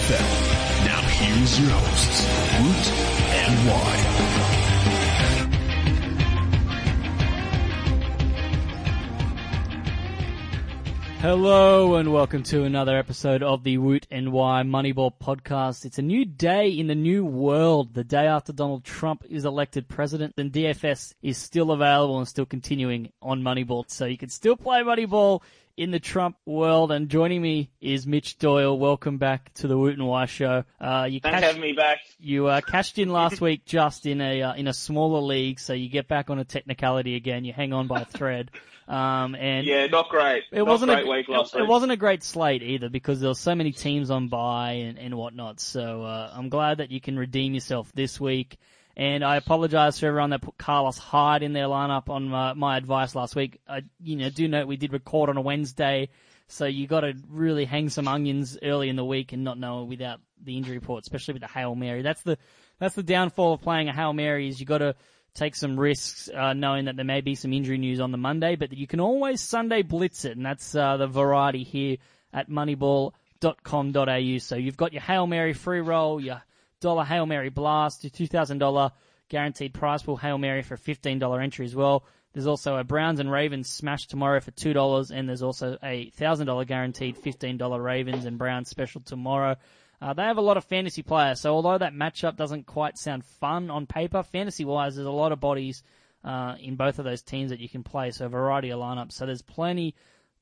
NFL. Now here's your hosts, Woot and Wye. Hello and welcome to another episode of the Woot and Wye Moneyball podcast. It's a new day in the new world. The day after Donald Trump is elected president, and DFS is still available and still continuing on Moneyball. So you can still play Moneyball in the Trump world. And joining me is Mitch Doyle. Welcome back to the Woot and Wye show. Uh, you Thanks cashed, me back. you uh, cashed in last week just in a uh, in a smaller league, so you get back on a technicality again. You hang on by a thread. Um, and Yeah, not great. it not wasn't a great a week it, last it week. wasn't a great slate either because there were so many teams on bye and, and whatnot. So uh, I'm glad that you can redeem yourself this week. And I apologise for everyone that put Carlos Hyde in their lineup on my, my advice last week. I, you know, do note we did record on a Wednesday, so you got to really hang some onions early in the week and not know without the injury report, especially with the hail mary. That's the that's the downfall of playing a hail mary is you got to take some risks, uh, knowing that there may be some injury news on the Monday, but you can always Sunday blitz it, and that's uh, the variety here at moneyball.com.au. So you've got your Hail Mary free roll, your Hail Mary blast, your $2,000 guaranteed prize pool Hail Mary for a $15 entry as well. There's also a Browns and Ravens smash tomorrow for $2, and there's also a $1,000 guaranteed $15 Ravens and Browns special tomorrow. Uh, they have a lot of fantasy players, so although that matchup doesn't quite sound fun on paper, fantasy wise, there's a lot of bodies uh, in both of those teams that you can play, so a variety of lineups. So there's plenty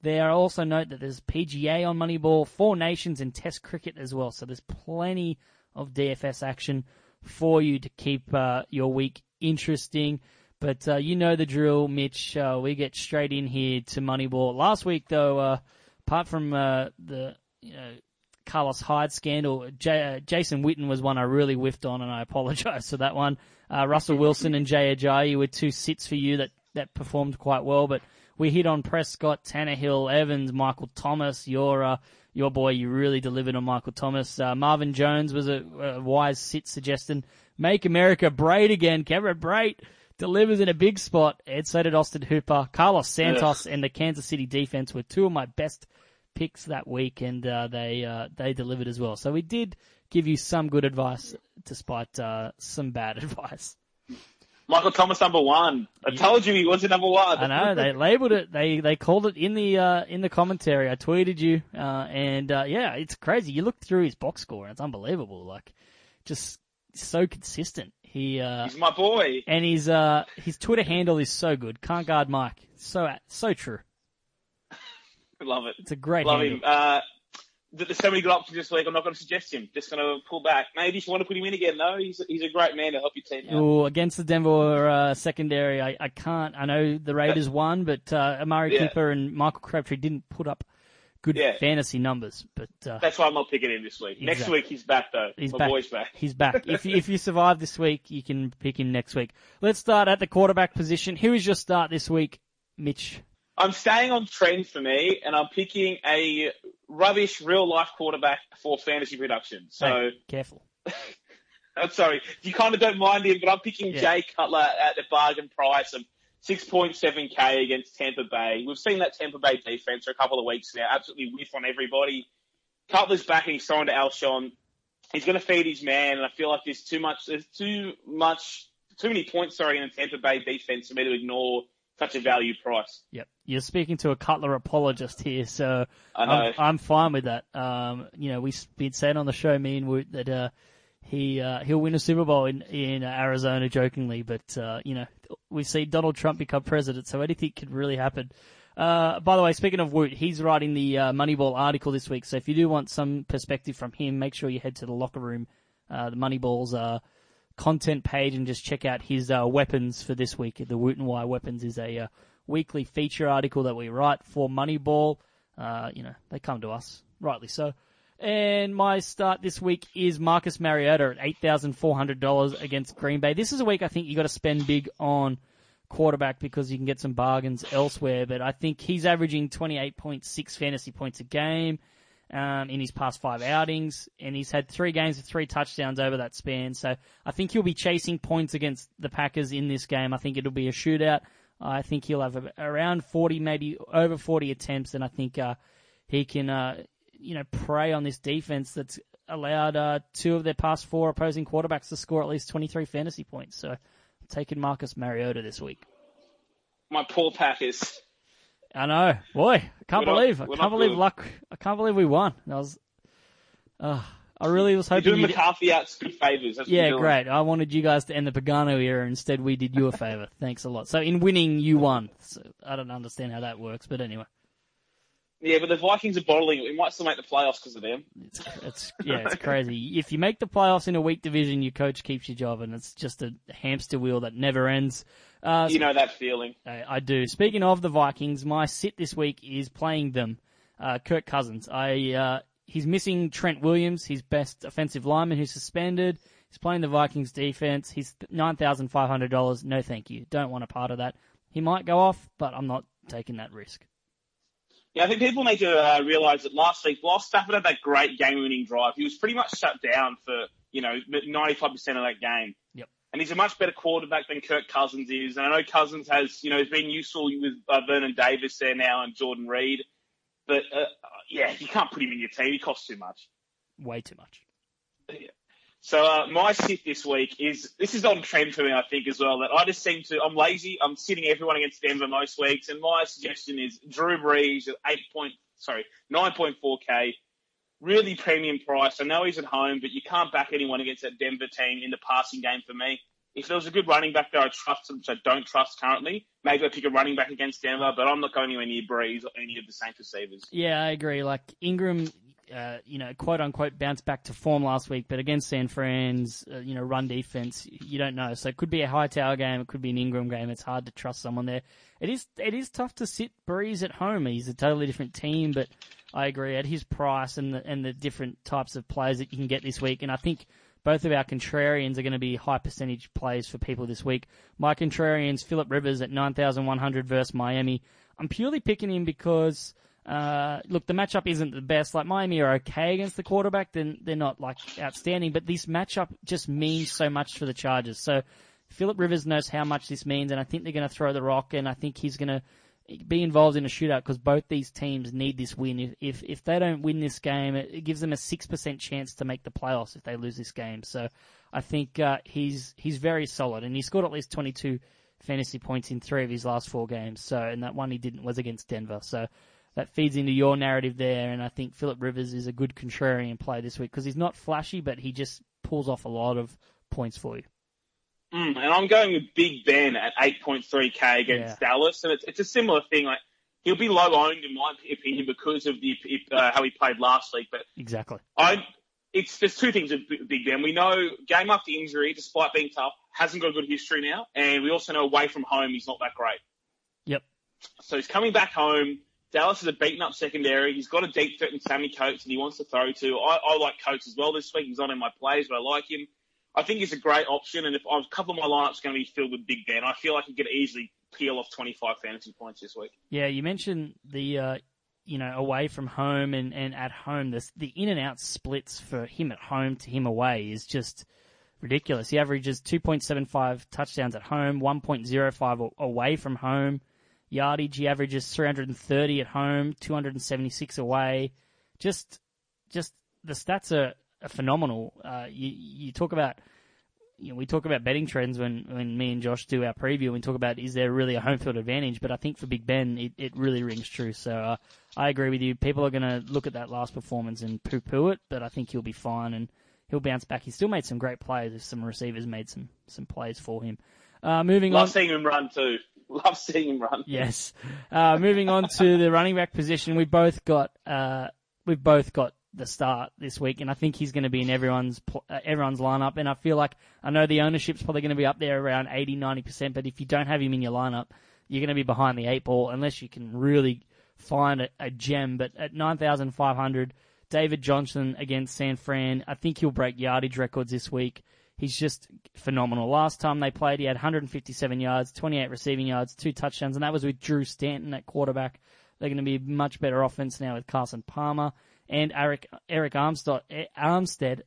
there. Also note that there's PGA on Moneyball, Four Nations, and Test cricket as well. So there's plenty of DFS action for you to keep uh, your week interesting. But uh, you know the drill, Mitch. Uh, we get straight in here to Moneyball. Last week, though, uh, apart from uh, the you know Carlos Hyde scandal. J- uh, Jason Witten was one I really whiffed on, and I apologise for that one. Russell Wilson and Jay Ajayi were two sits for you that, that performed quite well, but we hit on Prescott, Tannehill, Evans, Michael Thomas. Your uh, your boy, you really delivered on Michael Thomas. Uh, Marvin Jones was a, a wise sit suggestion. Make America Brate again. Kevin Brate delivers in a big spot. And so did Austin Hooper. Cairo Santos and the Kansas City defense were two of my best picks that week, and uh, they uh, they delivered as well. So we did give you some good advice, despite uh, some bad advice. Michael Thomas number one. I told you he wasn't number one. I know they labeled it. They they called it in the uh, in the commentary. I tweeted you, uh, and uh, yeah, it's crazy. You look through his box score, and it's unbelievable. Like, just so consistent. He uh, He's my boy. and his uh, his Twitter handle is so good. Can't guard Mike. So so true. Love it. It's a great Love handle. him. Uh, th- there's so many good options this week. I'm not going to suggest him. Just going to pull back. Maybe if you want to put him in again, though, he's he's a great man to help your team out. Ooh, against the Denver uh, secondary, I, I can't. I know the Raiders won, but uh, Amari Yeah. Cooper and Michael Crabtree didn't put up good Yeah. fantasy numbers. But uh, That's why I'm not picking him this week. Next week he's back though. he's my back. boy's back. He's back. if you, if you survive this week, you can pick him next week. Let's start at the quarterback position. Who is your start this week, Mitch? I'm staying on trend for me, and I'm picking a rubbish real life quarterback for fantasy production. So. Hey, careful. I'm sorry, you kind of don't mind him, but I'm picking Yeah. Jay Cutler at the bargain price of 6.7k against Tampa Bay. We've seen that Tampa Bay defense for a couple of weeks now, absolutely whiff on everybody. Cutler's back and he's thrown to Alshon. He's going to feed his man, and I feel like there's too much, there's too much, too many points, sorry, in the Tampa Bay defense for me to ignore such a value price. Yep. You're speaking to a Cutler apologist here, so I know. I'm, I'm fine with that. Um, you know, we've been saying on the show, me and Woot, that uh, he uh, he'll win a Super Bowl in in Arizona, jokingly. But uh, you know, we see Donald Trump become president, so anything could really happen. Uh, by the way, speaking of Woot, he's writing the uh, Moneyball article this week. So if you do want some perspective from him, make sure you head to the locker room, uh, the Moneyball's uh, content page, and just check out his uh, weapons for this week. The Woot and Wye weapons is a uh, weekly feature article that we write for Moneyball. Uh, you know, they come to us, rightly so. And my start this week is Marcus Mariota at eight thousand four hundred dollars against Green Bay. This is a week I think you got to spend big on quarterback because you can get some bargains elsewhere. But I think he's averaging twenty eight point six fantasy points a game um, in his past five outings, and he's had three games with three touchdowns over that span. So I think he'll be chasing points against the Packers in this game. I think it'll be a shootout. I think he'll have around 40, maybe over 40 attempts, and I think uh, he can, uh, you know, prey on this defense that's allowed uh, two of their past four opposing quarterbacks to score at least 23 fantasy points. So, I'm taking Marcus Mariota this week. My poor Packers. I know, boy, I can't We're not- believe, I can't believe good. luck. I can't believe we won. That was, uh, I really was You're hoping. doing you'd- McCarthy out good favours. That's Yeah, great. I wanted you guys to end the Pagano era. Instead, we did you a favor. Thanks a lot. So, in winning, you won. So, I don't understand how that works, but anyway. Yeah, but the Vikings are bottling it. We might still make the playoffs because of them. It's, it's yeah, it's crazy. If you make the playoffs in a weak division, your coach keeps your job, and it's just a hamster wheel that never ends. Uh, You know that feeling. I, I do. Speaking of the Vikings, my sit this week is playing them. Uh, Kirk Cousins. I uh, he's missing Trent Williams, his best offensive lineman, who's suspended. He's playing the Vikings defense. He's nine thousand five hundred dollars. No, thank you. Don't want a part of that. He might go off, but I'm not taking that risk. Yeah, I think people need to uh, realise that last week, while Stafford had that great game-winning drive, he was pretty much shut down for you know 95% of that game. Yep. And he's a much better quarterback than Kirk Cousins is. And I know Cousins has, you know, has been useful with uh, Vernon Davis there now and Jordan Reed. But uh, yeah, you can't put him in your team. He costs too much. Way too much. So uh, my sit this week is this is on trend for me, I think, as well. That I just seem to I'm lazy. I'm sitting everyone against Denver most weeks, and my suggestion is Drew Brees at eight point sorry nine point four k, really premium price. I know he's at home, but you can't back anyone against that Denver team in the passing game for me. If there was a good running back there, I trust him, which I don't trust currently. Maybe I pick a running back against Denver, but I'm not going anywhere near Brees or any of the Saints receivers. Yeah, I agree. Like Ingram, uh, you know, quote unquote, bounced back to form last week, but against San Fran's, uh, you know, run defense, you don't know. So it could be a Hightower game, it could be an Ingram game. It's hard to trust someone there. It is, it is tough to sit Brees at home. He's a totally different team, but I agree at his price and the and the different types of players that you can get this week, and I think. Both of our contrarians are going to be high percentage plays for people this week. My contrarians, Philip Rivers at 9,100 versus Miami. I'm purely picking him because uh, look, the matchup isn't the best. Like Miami are okay against the quarterback, then they're not like outstanding. But this matchup just means so much for the Chargers. So Philip Rivers knows how much this means, and I think they're going to throw the rock, and I think he's going to be involved in a shootout because both these teams need this win. If if if they don't win this game, it, it gives them a six percent chance to make the playoffs if they lose this game. So I think uh, he's he's very solid, and he scored at least twenty two fantasy points in three of his last four games. So and that one he didn't was against Denver. So that feeds into your narrative there, and I think Philip Rivers is a good contrarian play this week because he's not flashy, but he just pulls off a lot of points for you. Mm, and I'm going with Big Ben at 8.3k against Yeah. Dallas, and it's, it's a similar thing. Like he'll be low owned in my opinion because of the uh, how he played last week. But Exactly. I, it's there's two things with Big Ben. We know game after injury, despite being tough, hasn't got a good history now, and we also know away from home he's not that great. Yep. So he's coming back home. Dallas is a beaten up secondary. He's got a deep threat in Sammy Coates and he wants to throw to. I, I like Coates as well this week. He's not in my plays, but I like him. I think he's a great option. And if a couple of my lineups going to be filled with Big Ben, I feel like he could easily peel off 25 fantasy points this week. Yeah, you mentioned the uh, you know away from home and, and at home. This the in and out splits for him at home to him away is just ridiculous. He averages two point seven five touchdowns at home, one point zero five away from home. Yardage he averages three hundred and thirty at home, two hundred and seventy six away. Just just the stats are, are phenomenal. Uh, you you talk about you know, we talk about betting trends when, when me and Josh do our preview and talk about is there really a home field advantage, but I think for Big Ben, it, it really rings true. So uh, I agree with you. People are going to look at that last performance and poo poo it, but I think he'll be fine and he'll bounce back. He still made some great plays if some receivers made some, some plays for him. Uh, moving Love on. seeing him run too. Love seeing him run. Yes. Uh, moving on to the running back position, we both got uh, we've both got the start this week, and I think he's going to be in everyone's uh, everyone's lineup. And I feel like I know the ownership's probably going to be up there around 80, 90 percent. But if you don't have him in your lineup, you're going to be behind the eight ball unless you can really find a, a gem. But at nine thousand five hundred, David Johnson against San Fran, I think he'll break yardage records this week. He's just phenomenal. Last time they played, he had 157 yards, 28 receiving yards, two touchdowns, and that was with Drew Stanton at quarterback. They're going to be a much better offense now with Carson Palmer and Eric Eric Armstead. Armstead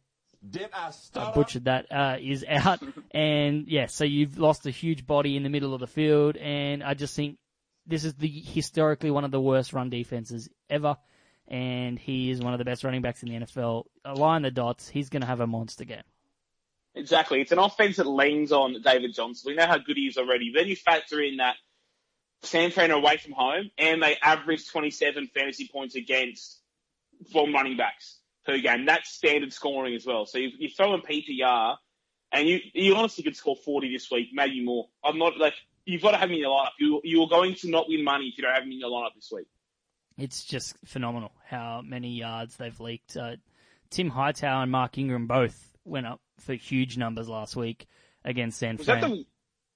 I butchered that, uh, is out. and yeah, so you've lost a huge body in the middle of the field. And I just think this is the historically one of the worst run defenses ever. and he is one of the best running backs in the NFL. Align the dots. He's going to have a monster game. Exactly. It's an offense that leans on David Johnson. We know how good he is already. Then you factor in that San Fran away from home and they average 27 fantasy points against from running backs per game. That's standard scoring as well. So you, you throw in PPR and you, you honestly could score 40 this week, maybe more. I'm not like, you've got to have him in your lineup. You, you're going to not win money if you don't have him in your lineup this week. It's just phenomenal how many yards they've leaked. Uh, Tim Hightower and Mark Ingram both went up for huge numbers last week against San Was Fran. that the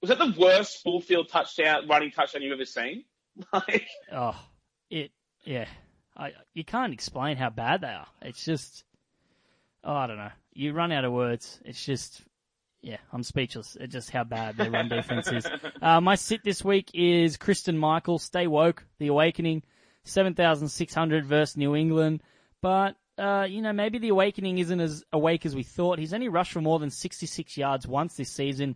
was that the worst full field touchdown running touchdown you've ever seen? Like, Oh, it yeah. I you can't explain how bad they are. It's just oh, I don't know. You run out of words. It's just yeah, I'm speechless at just how bad their run defense is. Uh, my sit this week is Christine Michael. Stay woke. The Awakening, seven thousand six hundred versus New England, but. Uh, you know, maybe the awakening isn't as awake as we thought. He's only rushed for more than 66 yards once this season.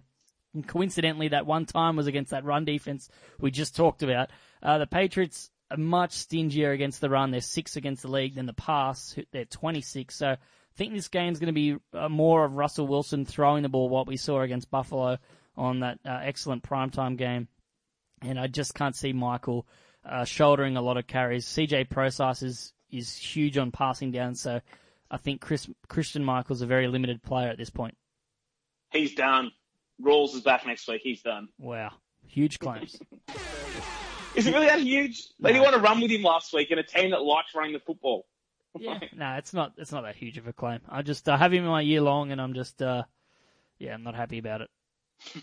And coincidentally, that one time was against that run defense we just talked about. Uh, the Patriots are much stingier against the run. They're six against the league than the pass. They're 26. So I think this game's going to be uh, more of Russell Wilson throwing the ball, what we saw against Buffalo on that uh, excellent primetime game. And I just can't see Michael uh, shouldering a lot of carries. CJ Prosise is, is huge on passing down. So I think Chris, Christine Michael's a very limited player at this point. he's done. Rawls is back next week. He's done. Wow. Huge claims. Is it really that huge? They didn't want to run with him last week in a team that likes running the football. Yeah, no, it's not. It's not that huge of a claim. I just uh, have him in my year long, and I'm just, uh, yeah, I'm not happy about it.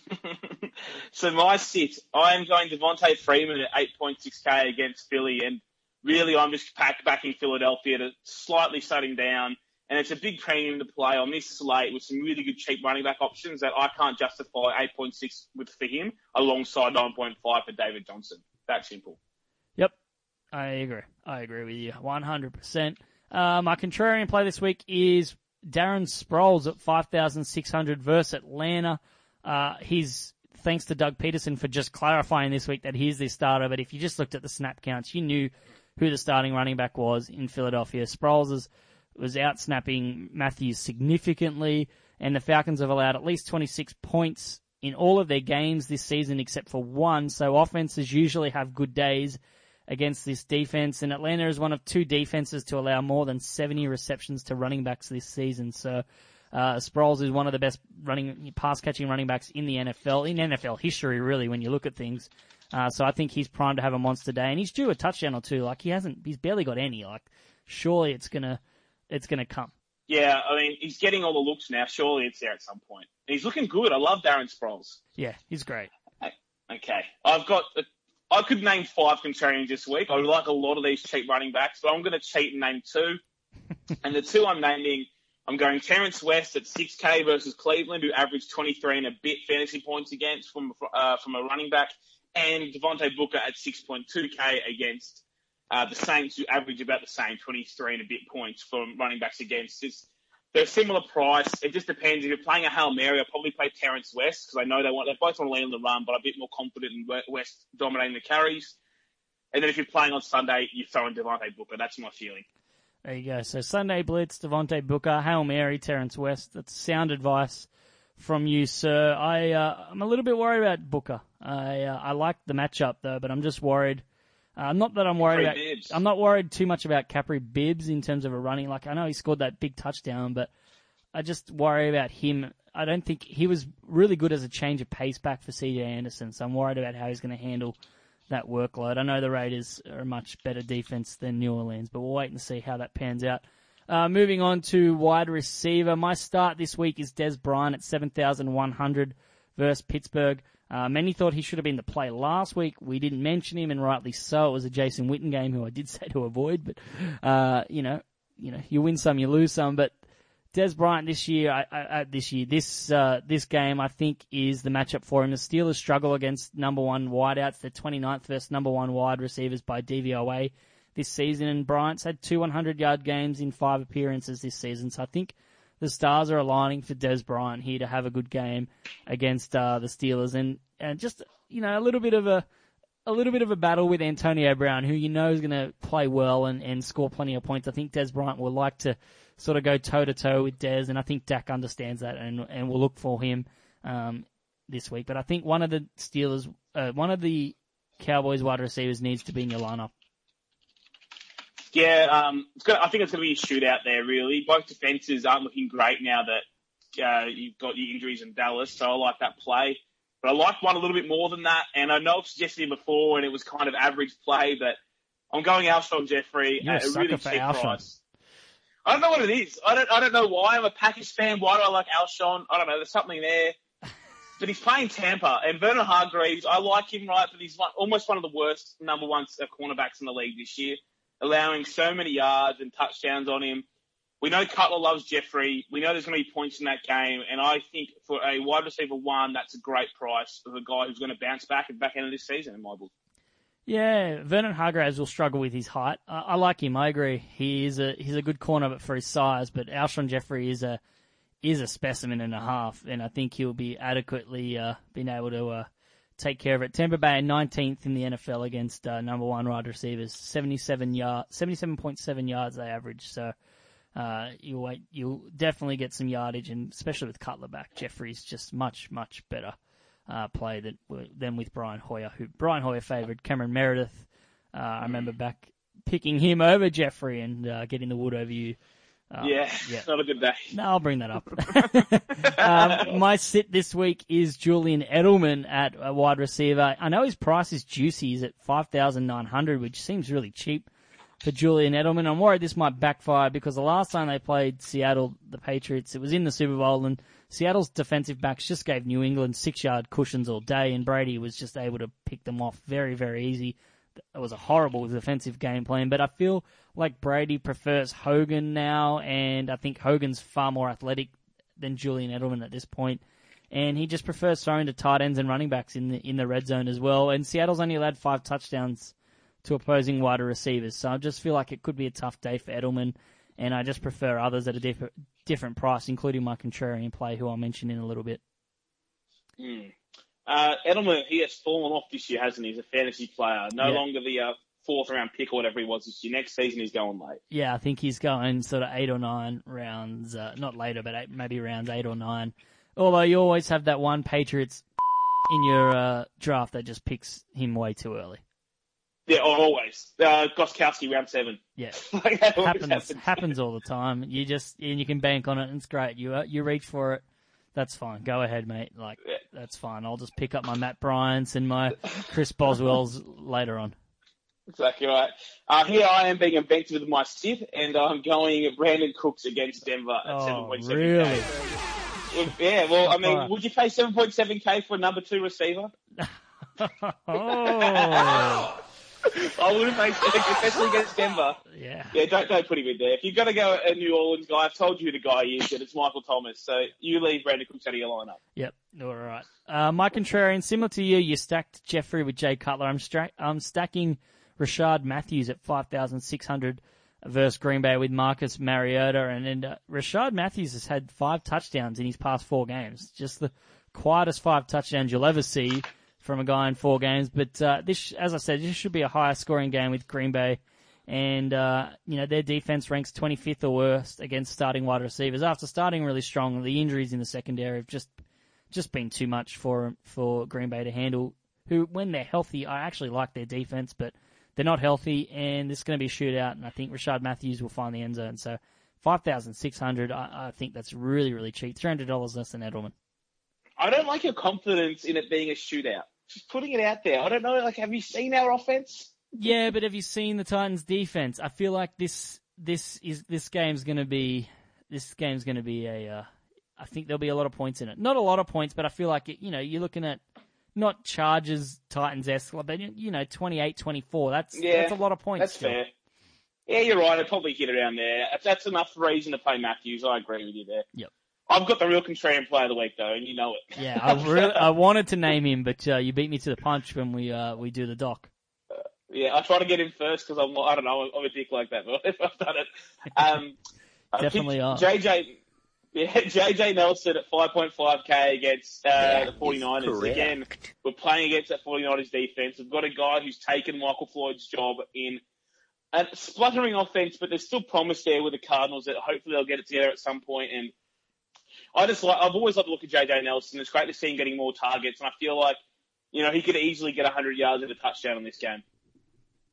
so my sit, I am going Devonta Freeman at 8.6k against Philly, and really I'm just pack, backing Philadelphia to slightly shutting down. And it's a big premium to play on this slate with some really good cheap running back options that I can't justify 8.6 with for him alongside 9.5 for David Johnson. That simple. Yep, I agree. I agree with you 100%. Uh, my contrarian play this week is Darren Sproles at 5,600 versus Atlanta. Uh, he's thanks to Doug Pederson for just clarifying this week that he's the starter. But if you just looked at the snap counts, you knew who the starting running back was in Philadelphia. Sproles is, was out snapping Mathews significantly, and the Falcons have allowed at least 26 points in all of their games this season except for one. So offenses usually have good days against this defense, and Atlanta is one of two defenses to allow more than 70 receptions to running backs this season. So uh, Sproles is one of the best running pass catching running backs in the NFL in NFL history, really, when you look at things. Uh, so I think he's primed to have a monster day, and he's due a touchdown or two. Like he hasn't, he's barely got any. Like surely it's gonna, it's gonna come. Yeah, I mean, he's getting all the looks now. Surely it's there at some point. He's looking good. I love Darren Sproles. Yeah, he's great. Okay. I've got, I could name five contrarians this week. I like a lot of these cheap running backs, but I'm going to cheat and name two. and the two I'm naming, I'm going Terrence West at 6K versus Cleveland, who averaged 23 and a bit fantasy points against from, uh, from a running back, and Devontae Booker at 6.2K against uh, the Saints, who average about the same, 23 and a bit points from running backs against. It's, they're similar price. It just depends. If you're playing a Hail Mary, I'll probably play Terrence West because I know they want they both want to lean on the run, but I'm a bit more confident in West dominating the carries. And then if you're playing on Sunday, you throw in Devontae Booker. That's my feeling. There you go. So Sunday Blitz, Devontae Booker, Hail Mary, Terrence West. That's sound advice from you, sir. I uh, I'm a little bit worried about Booker. I uh, I like the matchup though, but I'm just worried. Uh, not that I'm worried Kapri about. Bibbs. I'm not worried too much about Kapri Bibbs in terms of a running. Like I know he scored that big touchdown, but I just worry about him. I don't think he was really good as a change of pace back for CJ Anderson. So I'm worried about how he's going to handle that workload. I know the Raiders are a much better defense than New Orleans, but we'll wait and see how that pans out. Uh, moving on to wide receiver. My start this week is Dez Bryant at 7,100 versus Pittsburgh. Uh, many thought he should have been the play last week. We didn't mention him, and rightly so. It was a Jason Witten game, who I did say to avoid, but uh, you know, you know, you win some, you lose some. But Dez Bryant this year, I, I, uh, this year, this uh, this game, I think is the matchup for him. The Steelers struggle against number one wideouts. They're 29th versus number one wide receivers by DVOA this season, and Bryant's had two 100 yard games in five appearances this season. So I think the stars are aligning for Dez Bryant here to have a good game against uh, the Steelers, and and just you know a little bit of a a little bit of a battle with Antonio Brown, who you know is going to play well and, and score plenty of points. I think Dez Bryant will like to sort of go toe to toe with Dez, and I think Dak understands that and and will look for him um, this week. But I think one of the Steelers, uh, one of the Cowboys wide receivers needs to be in your lineup. Yeah, um, it's gonna, I think it's going to be a shootout there. Really, both defenses aren't looking great now that uh, you've got your injuries in Dallas, so I like that play. But I like one a little bit more than that, and I know I've suggested him before, and it was kind of average play, but I'm going Alshon Jeffery You're at a really cheap Alshon. price. I don't know what it is. I don't. I don't know why. I'm a Packers fan. Why do I like Alshon? I don't know. There's something there. But he's playing Tampa, and Vernon Hargreaves. I like him, right? But he's one, almost one of the worst number one uh, cornerbacks in the league this year, allowing so many yards and touchdowns on him. We know Cutler loves Jeffery. We know there's going to be points in that game, and I think for a wide receiver one, that's a great price of a guy who's going to bounce back at the back end of this season in my book. Yeah, Vernon Hargreaves will struggle with his height. I, I like him. I agree. He is a he's a good corner, but for his size. But Alshon Jeffery is a is a specimen and a half, and I think he'll be adequately uh, being able to uh, take care of it. Tampa Bay 19th in the NFL against uh, number one wide receivers, 77 yard, 77.7 yards they average. So uh, you'll wait, you'll definitely get some yardage, and especially with Cutler back, Jeffery's just much much better uh, play than with Brian Hoyer, who Brian Hoyer favoured Cameron Meredith. Uh, I remember back picking him over Jeffery and uh, getting the wood over you. Uh, yeah, yeah. not a good day. No, I'll bring that up. um, my sit this week is Julian Edelman at a wide receiver. I know his price is juicy. He's at 5,900, which seems really cheap for Julian Edelman. I'm worried this might backfire because the last time they played Seattle, the Patriots, it was in the Super Bowl and Seattle's defensive backs just gave New England six yard cushions all day and Brady was just able to pick them off very, very easy. It was a horrible defensive game plan, but I feel like Brady prefers Hogan now, and I think Hogan's far more athletic than Julian Edelman at this point, and he just prefers throwing to tight ends and running backs in the in the red zone as well. And Seattle's only allowed five touchdowns to opposing wider receivers, so I just feel like it could be a tough day for Edelman, and I just prefer others at a diff- different price, including my contrarian play, who I'll mention in a little bit. Hmm. Uh, Edelman, he has fallen off this year, hasn't he? He's a fantasy player. No Yeah. longer the uh, fourth round pick or whatever he was this year. Next season, he's going late. Yeah, I think he's going sort of eight or nine rounds, uh, not later, but eight, maybe rounds eight or nine. Although you always have that one Patriots in your uh, draft that just picks him way too early. Yeah, always. Uh, Gostkowski, round seven. Yeah, Like, always happens happens all the time. You just and you can bank on it, and it's great. You uh, you reach for it. That's fine. Go ahead, mate. Like that's fine. I'll just pick up my Matt Bryant's and my Chris Boswell's later on. Exactly right. Uh, here I am being inventive with my Sith, and I'm going at Brandin Cooks against Denver at Oh, 7.7k. really? Yeah, well, I mean, would you pay 7.7k for a number two receiver? oh, I would have paid, especially against Denver. yeah. Yeah, don't don't put him in there. If you're gonna go a New Orleans guy, I've told you who the guy is, and it's Michael Thomas. So you leave Brandin Cooks out of your lineup. Yep. All right. Uh, my contrarian, similar to you, you stacked Jeffery with Jay Cutler. I'm, stra- I'm stacking Rishard Matthews at 5,600 versus Green Bay with Marcus Mariota. And, and uh, Rishard Matthews has had five touchdowns in his past four games. Just the quietest five touchdowns you'll ever see from a guy in four games. But uh, this, as I said, this should be a higher scoring game with Green Bay. And, uh, you know, their defense ranks 25th or worst against starting wide receivers. After starting really strong, the injuries in the secondary have just just been too much for for Green Bay to handle. Who, when they're healthy, I actually like their defense, but they're not healthy, and this is going to be a shootout. And I think Rishard Matthews will find the end zone. So five thousand six hundred, I, I think that's really really cheap. Three hundred dollars less than Edelman. I don't like your confidence in it being a shootout. Just putting it out there. I don't know. Like, have you seen our offense? Yeah, but have you seen the Titans' defense? I feel like this this is this game's going to be this game's going to be a. Uh, I think there'll be a lot of points in it. Not a lot of points, but I feel like it, you know you're looking at not Chargers Titans esque, but you know 28-24. That's Yeah, that's a lot of points. That's still. fair. Yeah, you're right. I'd probably hit around there. That's enough reason to play Matthews, I agree with you there. Yep. I've got the real contrarian player of the week though, and you know it. Yeah, I really I wanted to name him, but uh, you beat me to the punch when we uh, we do the doc. Yeah, I try to get him first because I'm, I don't know, I'm a dick like that, but if I've done it. Um, Definitely are. JJ, Yeah, JJ Nelson at 5.5k against uh, Yeah, the 49ers. Again, we're playing against that 49ers defense. We've got a guy who's taken Michael Floyd's job in a spluttering offense, but there's still promise there with the Cardinals that hopefully they'll get it together at some point. And I just like, I've always loved to look at JJ Nelson. It's great to see him getting more targets, and I feel like, you know, he could easily get 100 yards and a touchdown in this game.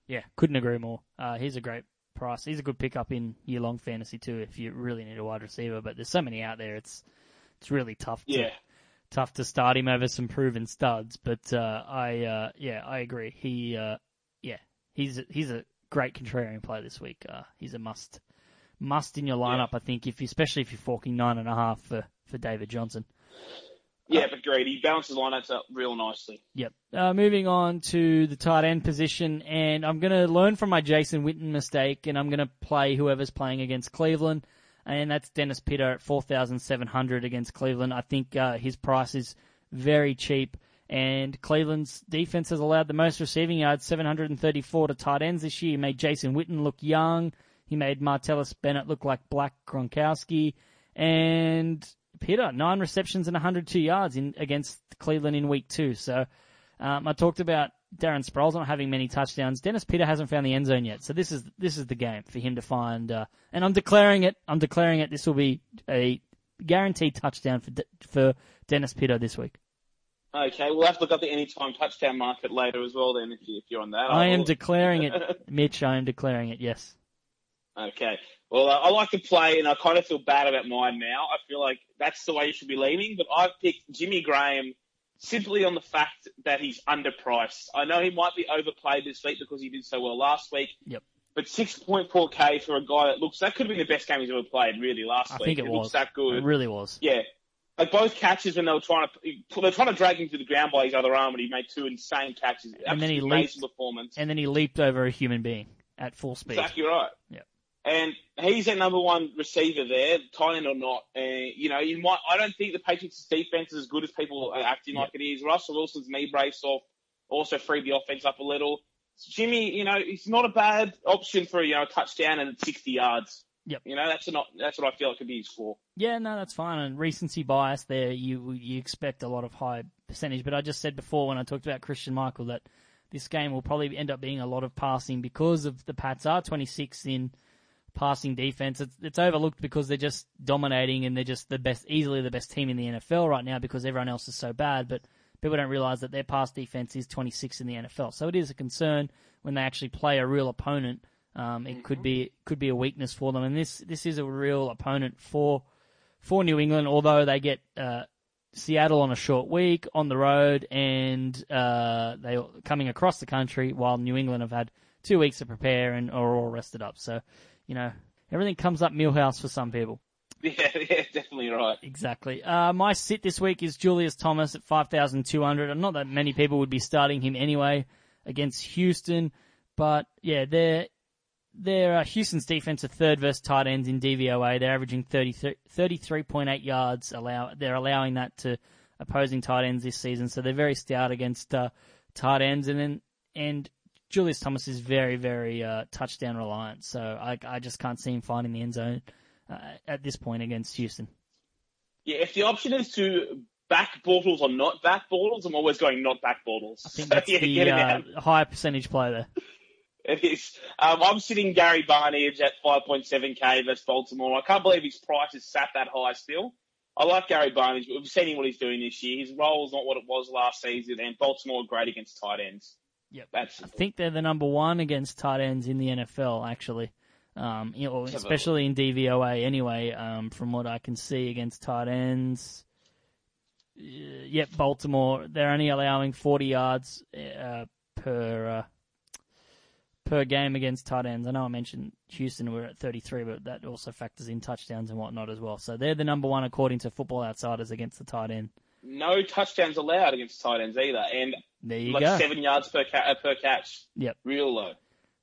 Yeah, couldn't agree more. Uh, he's a great price. He's a good pickup in year long fantasy too if you really need a wide receiver. But there's so many out there. It's it's really tough. To, Yeah. tough to start him over some proven studs. But uh, I uh, yeah I agree. He uh, yeah he's he's a great contrarian play this week. Uh, he's a must must in your lineup. I think if you, especially if you're forking nine and a half for for David Johnson. Yeah, but great. He balances lineups up real nicely. Yep. Uh, moving on to the tight end position, and I'm going to learn from my Jason Witten mistake, and I'm going to play whoever's playing against Cleveland, and that's Dennis Pitta at 4,700 against Cleveland. I think uh, his price is very cheap, and Cleveland's defense has allowed the most receiving yards, 734 to tight ends this year. He made Jason Witten look young. He made Martellus Bennett look like Black Gronkowski, and Pitta, nine receptions and 102 yards in against Cleveland in week two. So um, I talked about Darren Sproles not having many touchdowns. Dennis Pitta hasn't found the end zone yet. So this is this is the game for him to find. Uh, and I'm declaring it. I'm declaring it. This will be a guaranteed touchdown for De- for Dennis Pitta this week. Okay, we'll have to look up the anytime touchdown market later as well. Then, if, you, if you're on that, I am I'll- declaring it, Mitch. I am declaring it. Yes. Okay. Well, uh, I like to play, and I kind of feel bad about mine now. I feel like that's the way you should be leaning, but I've picked Jimmy Graham simply on the fact that he's underpriced. I know he might be overplayed this week because he did so well last week. Yep. But 6.4k for a guy that looks, that could have been the best game he's ever played, really, last I week. think it, looks was. that good. It really was. Yeah. Like both catches when they were trying to, they're trying to drag him to the ground by his other arm, and he made two insane catches. And then he Absolutely amazing leaped- performance. And then he leaped over a human being at full speed. Exactly right. Yep. And he's their number one receiver there, tight end or not. And you know. I don't think the Patriots' defense is as good as people are acting like it is. Russell Wilson's knee brace off also freed the offense up a little. Jimmy, you know, he's not a bad option for you know a touchdown and 60 yards. Yep. You know, that's not that's what I feel it could be used for. Yeah, no, that's fine. And recency bias there, you you expect a lot of high percentage. But I just said before when I talked about Christine Michael that this game will probably end up being a lot of passing because of the Pats are 26 in passing defense. It's, it's overlooked because they're just dominating and they're just the best, easily the best team in the NFL right now because everyone else is so bad. But people don't realize that their pass defense is 26 in the NFL. So it is a concern when they actually play a real opponent. Um, it could be could be a weakness for them, and this this is a real opponent for for New England. Although they get uh, Seattle on a short week on the road, and uh, they coming across the country, while New England have had two weeks to prepare and are all rested up. So, you know, everything comes up Milhouse for some people. Yeah, yeah, definitely right. Exactly. Uh, my sit this week is Julius Thomas at 5,200. And not that many people would be starting him anyway against Houston. But yeah, they're, they're, uh, Houston's defense are third versus tight ends in DVOA. They're averaging 30, 33.8 yards. Allow, they're allowing that to opposing tight ends this season. So they're very stout against, uh, tight ends. And then, and Julius Thomas is very, very, uh, touchdown reliant. So I, I just can't see him finding the end zone, uh, at this point against Houston. Yeah, if the option is to back Bortles or not back Bortles, I'm always going not back Bortles. I think So, that's yeah, the get uh, high percentage play there. It is. Um, I'm sitting Gary Barnidge at 5.7k versus Baltimore. I can't believe his price is sat that high still. I like Gary Barnidge, but we've seen what he's doing this year. His role is not what it was last season, and Baltimore are great against tight ends. Yep. That's I think they're the number one against tight ends in the NFL, actually. Um, you know, especially in DVOA anyway, um, from what I can see against tight ends. Uh, yep, Baltimore, they're only allowing 40 yards, uh, per, uh, per game against tight ends. I know I mentioned Houston were at 33, but that also factors in touchdowns and whatnot as well. So they're the number one according to Football Outsiders against the tight end. no touchdowns allowed against tight ends either, and There you like go. seven yards per ca- uh, per catch. Yep. Real low.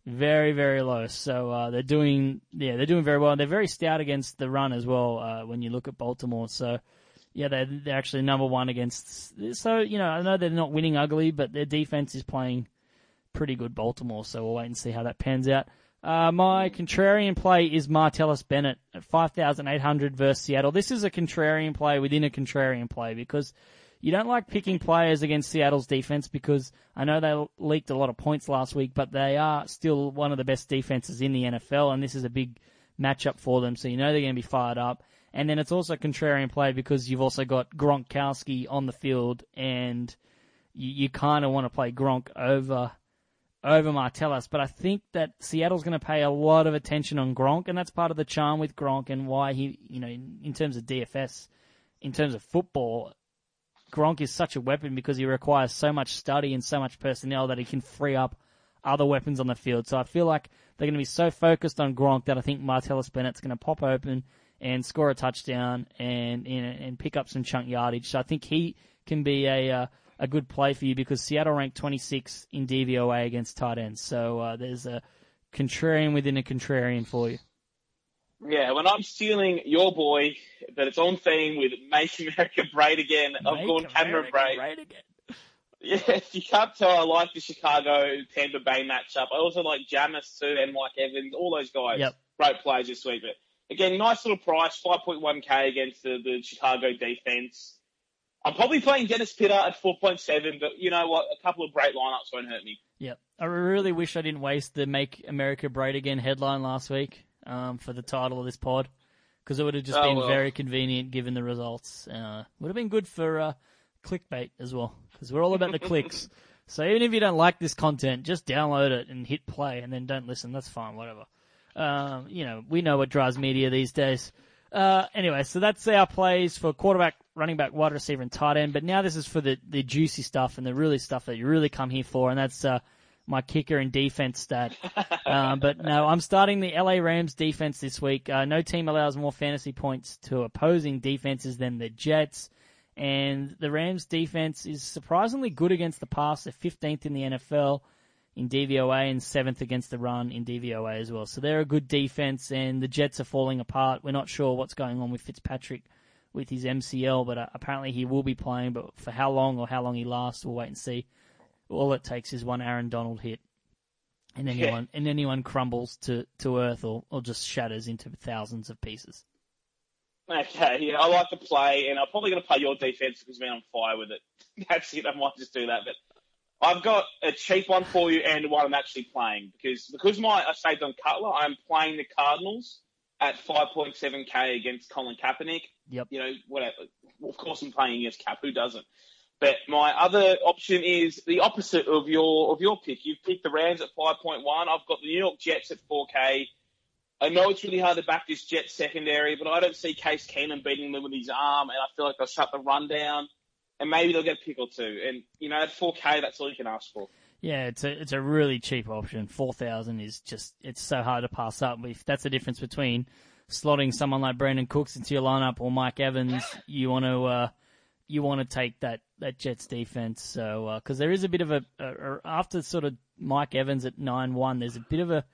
Very, very low. So uh, they're doing, yeah, they're doing very well. They're very stout against the run as well. Uh, when you look at Baltimore, so yeah, they're they're actually number one against. So you know, I know they're not winning ugly, but their defense is playing pretty good. Baltimore, so we'll wait and see how that pans out. Uh, my contrarian play is Martellus Bennett at 5,800 versus Seattle. This is a contrarian play within a contrarian play because you don't like picking players against Seattle's defense because I know they leaked a lot of points last week, but they are still one of the best defenses in the NFL, and this is a big matchup for them, so you know they're going to be fired up. And then it's also contrarian play because you've also got Gronkowski on the field, and you, you kind of want to play Gronk over over Martellus. But I think that Seattle's going to pay a lot of attention on Gronk, and that's part of the charm with Gronk and why he, you know, in, in terms of DFS, in terms of football, Gronk is such a weapon because he requires so much study and so much personnel that he can free up other weapons on the field. So I feel like they're going to be so focused on Gronk that I think Martellus Bennett's going to pop open and score a touchdown and and, pick up some chunk yardage. So I think he can be a uh, a good play for you because Seattle ranked 26 in DVOA against tight ends. So uh, there's a contrarian within a contrarian for you. Yeah, when I'm stealing your boy, but it's on theme with Make America Great Again, Make I've gone Cameron Brate. great again. Yeah, you can't tell I like the Chicago Tampa Bay matchup. I also like Jameis too and Mike Evans, all those guys. Yep. Great players this week. But again, nice little price, 5.1k against the, the Chicago defense. I'm probably playing Dennis Pitta at 4.7, but you know what? A couple of great lineups won't hurt me. Yep. I really wish I didn't waste the Make America Great Again headline last week um, for the title of this pod because it would have just Oh, been well. very convenient given the results. Uh, would have been good for uh, clickbait as well because we're all about the clicks. So even if you don't like this content, just download it and hit play and then don't listen. That's fine, whatever. Um, you know, we know what drives media these days. Uh, anyway, so that's our plays for quarterback, running back, wide receiver, and tight end. But now this is for the, the juicy stuff and the really stuff that you really come here for, and that's uh, my kicker and defense stat. um, but no, I'm starting the LA Rams defense this week. Uh, no team allows more fantasy points to opposing defenses than the Jets. And the Rams defense is surprisingly good against the pass. They're 15th in the NFL in DVOA and 7th against the run in DVOA as well. So they're a good defense and the Jets are falling apart. We're not sure what's going on with Fitzpatrick with his MCL, but uh, apparently he will be playing, but for how long or how long he lasts, we'll wait and see. All it takes is one Aaron Donald hit and anyone, and anyone crumbles to, to earth or, or just shatters into thousands of pieces. Okay, yeah, I like to play, and I'm probably going to play your defense because man, I'm on fire with it. That's it. I might just do that, but I've got a cheap one for you and one I'm actually playing because because my I saved on Cutler. I'm playing the Cardinals at 5.7k against Colin Kaepernick. Yep. You know, whatever. Of course, I'm playing against Cap. Who doesn't? But my other option is the opposite of your of your pick. You've picked the Rams at 5.1. I've got the New York Jets at 4k. I know it's really hard to back this Jets secondary, but I don't see Case Keenum beating them with his arm, and I feel like they'll shut the run down, and maybe they'll get a pick or two. And you know, at 4K, that's all you can ask for. Yeah, it's a it's a really cheap option. Four thousand is just it's so hard to pass up. If that's the difference between slotting someone like Brandin Cooks into your lineup or Mike Evans, you want to uh, you want to take that that Jets defense. So because there is a bit of a, a, a after sort of Mike Evans at nine one, there's a bit of a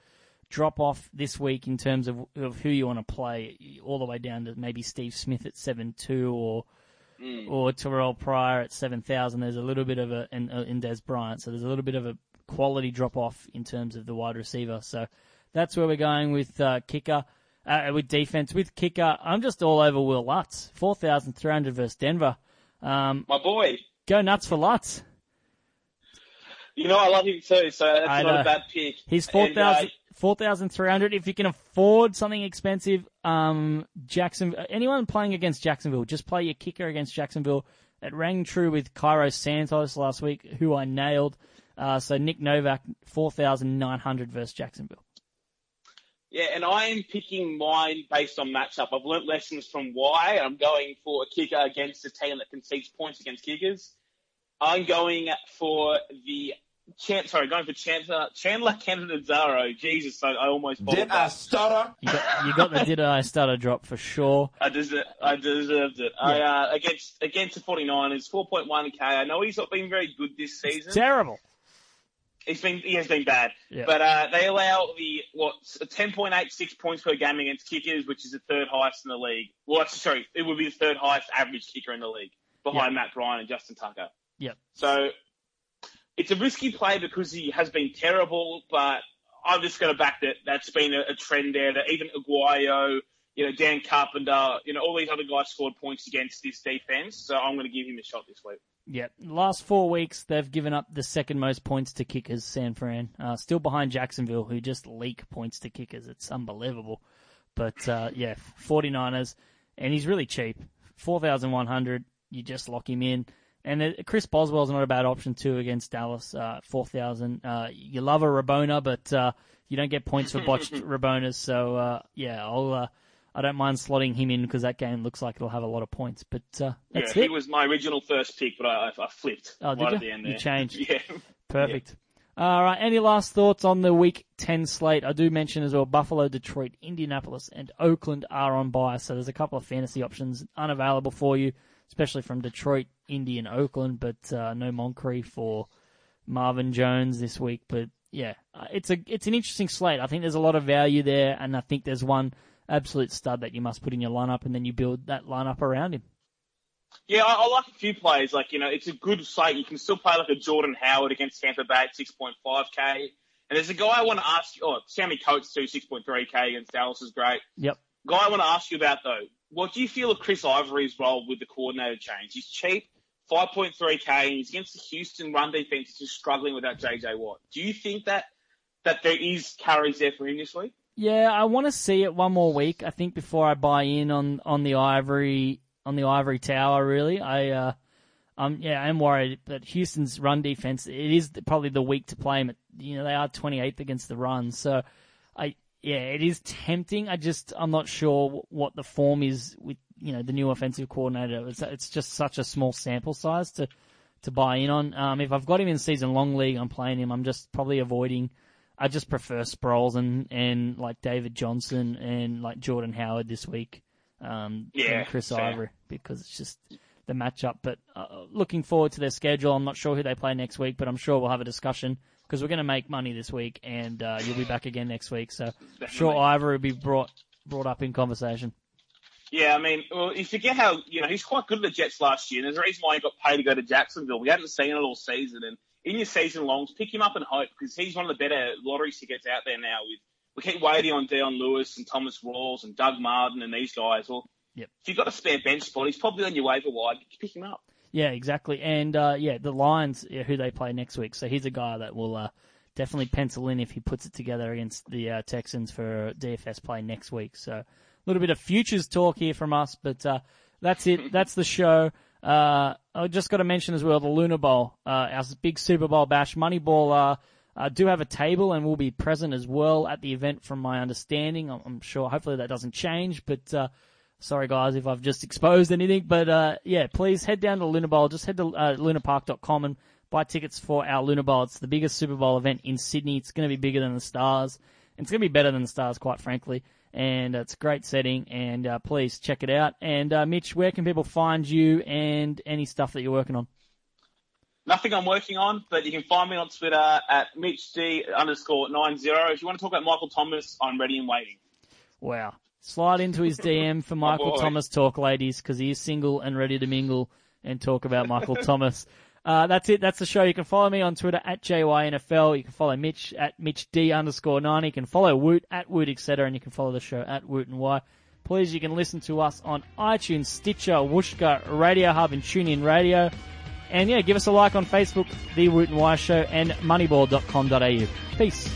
drop off this week in terms of, of who you want to play, all the way down to maybe Steve Smith at seven two or or Terrell Pryor at seven thousand. There's a little bit of a and, uh, and Dez Bryant, so there's a little bit of a quality drop off in terms of the wide receiver. So that's where we're going with uh, kicker. Uh, with defense, with kicker, I'm just all over Wil Lutz. 4,300 versus Denver. Um, My boy, go nuts for Lutz. you know I love him too, so that's I not know. a bad pick. He's And, 4,000 uh, 4,300. If you can afford something expensive, um, Jackson, anyone playing against Jacksonville, just play your kicker against Jacksonville. It rang true with Cairo Santos last week, who I nailed. Uh, so Nick Novak, 4,900 versus Jacksonville. Yeah, and I am picking mine based on matchup. I've learnt lessons from Wye. I'm going for a kicker against a team that concedes points against kickers. I'm going for the Chan- sorry, going for Chandler Chandler Catanzaro. Jesus, I, I almost Did bottled I that. stutter? You got, you got the did I stutter drop for sure. I deserved, I deserved it. I, uh, against against the 49ers, 4.1k. I know he's not been very good this season. Terrible. He's been he has been bad, Yeah. but uh, they allow the what 10.86 points per game against kickers, which is the third highest in the league. Well, actually, sorry, it would be the third highest average kicker in the league, behind Matt Bryan and Justin Tucker. Yeah. So it's a risky play because he has been terrible, but I'm just going to back that. That's been a, a trend there. That even Aguayo, you know, Dan Carpenter, you know, all these other guys scored points against this defense. So I'm going to give him a shot this week. Yeah, last four weeks they've given up the second most points to kickers. San Fran, uh, still behind Jacksonville, who just leak points to kickers. It's unbelievable. But uh, yeah, 49ers, and he's really cheap, four thousand one hundred. You just lock him in. And uh, Chris Boswell's not a bad option too against Dallas, uh, 4,000. Uh, you love a Rabona, but uh, you don't get points for botched Rabonas. So, uh, yeah, I'll, uh, I don't mind slotting him in because that game looks like it'll have a lot of points. But uh, that's yeah, it. he was my original first pick, but I, I flipped Oh, did right you? at the end You there. changed. Yeah. Perfect. All right. Any last thoughts on the Week 10 slate? I do mention as well Buffalo, Detroit, Indianapolis, and Oakland are on bye. So there's a couple of fantasy options unavailable for you, especially from Detroit, Indy, and Oakland. But uh, no Moncrief for Marvin Jones this week. But yeah, uh, it's a it's an interesting slate. I think there's a lot of value there, and I think there's one absolute stud that you must put in your lineup, and then you build that lineup around him. Yeah, I, I like a few plays. Like, you know, it's a good slate. You can still play like a Jordan Howard against Tampa Bay at 6.5k. And there's a guy I want to ask you, oh, Sammy Coates too, 6.3k against Dallas is great. Yep. Guy I want to ask you about though, what do you feel of Chris Ivory's role with the coordinator change? He's cheap, 5.3k, and he's against the Houston run defense. He's just struggling without JJ Watt. Do you think that that there is carries there for him this week? Yeah, I want to see it one more week. I think before I buy in on, on the ivory on the ivory tower. Really, I uh, um yeah, I'm worried that Houston's run defense. It is probably the week to play them. You know, they are 28th against the run, so I yeah, it is tempting. I just I'm not sure what the form is with you know the new offensive coordinator. It's it's just such a small sample size to to buy in on. Um, if I've got him in season long league, I'm playing him. I'm just probably avoiding. I just prefer Sproles and, and like David Johnson and like Jordan Howard this week. Um, Yeah, and Chris fair. Ivory because it's just the matchup. But uh, looking forward to their schedule. I'm not sure who they play next week, but I'm sure we'll have a discussion because we're going to make money this week, and uh, you'll be back again next week. So I'm sure Ivory will be brought brought up in conversation. Yeah, I mean, well, you forget how, you know, he's quite good at the Jets last year, and there's a reason why he got paid to go to Jacksonville. We hadn't seen it all season, and in your season longs, pick him up and hope, because he's one of the better lottery tickets out there now. With We keep waiting on Dion Lewis and Thomas Rawls and Doug Martin and these guys. Well, Yep. if you've got a spare bench spot, he's probably on your waiver wire. Pick him up. Yeah, exactly. And uh, yeah, the Lions, yeah, who they play next week. So he's a guy that will uh, definitely pencil in if he puts it together against the uh, Texans for DFS play next week. So a little bit of futures talk here from us, but uh, that's it. That's the show. Uh, I just got to mention as well the Lunar Bowl, uh, our big Super Bowl bash. Moneyball uh, uh, do have a table and will be present as well at the event, from my understanding. I'm, I'm sure, hopefully, that doesn't change, but. Uh, Sorry, guys, if I've just exposed anything, but uh, yeah, please head down to Lunar Bowl. Just head to lunapark.com and buy tickets for our Lunar Bowl. It's the biggest Super Bowl event in Sydney. It's going to be bigger than the Stars. It's going to be better than the Stars, quite frankly. And it's a great setting, and uh, please check it out. And uh, Mitch, where can people find you and any stuff that you're working on? Nothing I'm working on, but you can find me on Twitter at MitchD underscore nine zero. If you want to talk about Michael Thomas, I'm ready and waiting. Wow. Slide into his DM for Michael boy. Thomas talk, ladies, because he is single and ready to mingle and talk about Michael Thomas. Uh, that's it. That's the show. You can follow me on Twitter at JYNFL. You can follow Mitch at MitchD underscore 90. You can follow Woot at Woot, etc. And you can follow the show at Woot and Wye. Please, you can listen to us on iTunes, Stitcher, Whooshkaa, Radio Hub, and TuneIn Radio. And yeah, give us a like on Facebook, The Woot and Wye Show, and moneyball.com.au. Peace.